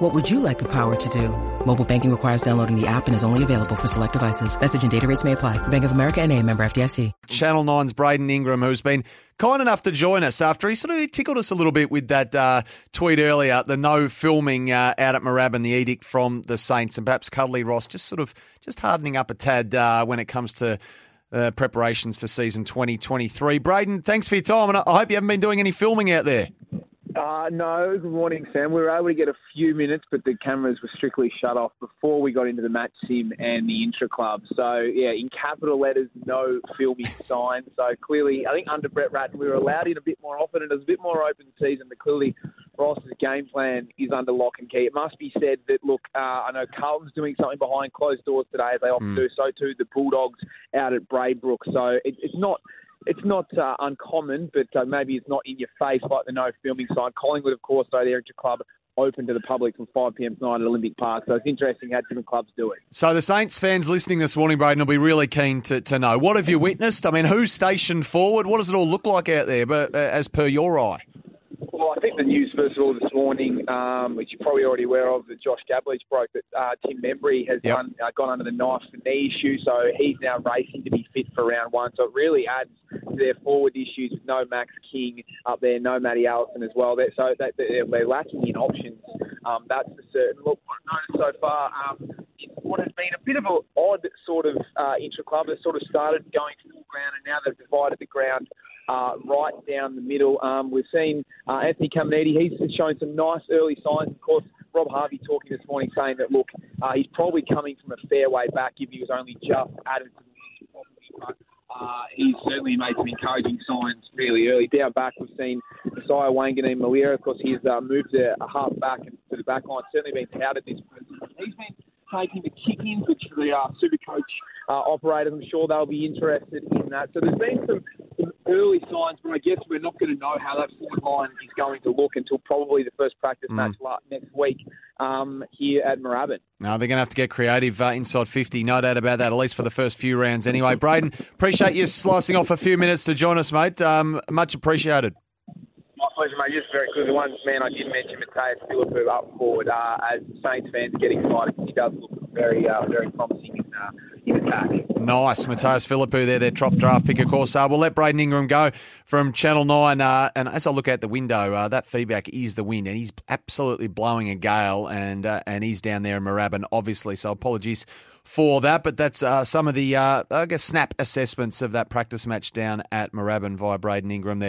What would you like the power to do? Mobile banking requires downloading the app and is only available for select devices. Message and data rates may apply. Bank of America and a member FDIC. Channel 9's Braden Ingram, who's been kind enough to join us after he sort of tickled us a little bit with that uh, tweet earlier, the no filming uh, out at Marab and the edict from the Saints, and perhaps Cuddly Ross just sort of just hardening up a tad uh, when it comes to uh, preparations for season 2023. Braden, thanks for your time, and I hope you haven't been doing any filming out there. Uh, no, good morning, Sam. We were able to get a few minutes, but the cameras were strictly shut off before we got into the match sim and the intra club. So, yeah, in capital letters, no filming sign. So, clearly, I think under Brett Ratten, we were allowed in a bit more often and it was a bit more open season, but clearly Ross's game plan is under lock and key. It must be said that, look, uh, I know Carlton's doing something behind closed doors today, as they often mm. do. So, too, the Bulldogs out at Braybrook. So, it, it's not it's not uh, uncommon, but uh, maybe it's not in your face like the no filming sign. Collingwood, of course, though, they're a club open to the public from 5 p.m. tonight at Olympic Park. So it's interesting how different clubs do it. So the Saints fans listening this morning, Braden, will be really keen to, to know. What have you witnessed? I mean, who's stationed forward? What does it all look like out there, but uh, as per your eye? Well, I think the news, first of all, this morning, um, which you're probably already aware of, that Josh Gabelich broke, that uh, Tim Membrey has yep. done, uh, gone under the knife for knee issue, so he's now racing to be fit for round one. So it really adds to their forward issues with no Max King up there, no Matty Allison as well. So they, they're lacking in options. Um, that's for certain. Look, what I've noticed so far, um, what has been a bit of an odd sort of uh, intra club that sort of started going full ground and now they've divided the ground uh, right down the middle. Um, we've seen uh, Anthony Caminiti, he's shown some nice early signs. Of course, Rob Harvey talking this morning saying that, look, uh, he's probably coming from a fair way back if he was only just added to uh, he's certainly made some encouraging signs really early. Down back, we've seen Nasiah Wanganeen-Milera. Of course, he's uh, moved to a half back and to the back line. Certainly been touted this person. He's been taking the kick in, which the uh, super coach uh, operators, I'm sure they'll be interested in that. So there's been some early signs, but I guess we're not going to know how that forward line is going to look until probably the first practice mm. match next week um, here at Moorabbin. No, they're going to have to get creative uh, inside 50, no doubt about that, at least for the first few rounds anyway. Braden, appreciate you slicing off a few minutes to join us, mate. Um, much appreciated. My pleasure, mate. Just very quickly, one man I did mention, Mattaes Phillipou up forward. Uh, as Saints fans get excited, he does look very, uh, very promising in, uh, in attack. Nice. Mattaes Phillipou there, their top draft pick, of course. Uh, we'll let Braden Ingram go from Channel 9. Uh, and as I look out the window, uh, that feedback is the wind, and he's absolutely blowing a gale, and uh, and he's down there in Moorabbin, obviously. So apologies for that. But that's uh, some of the, uh, I guess, snap assessments of that practice match down at Moorabbin via Braden Ingram there.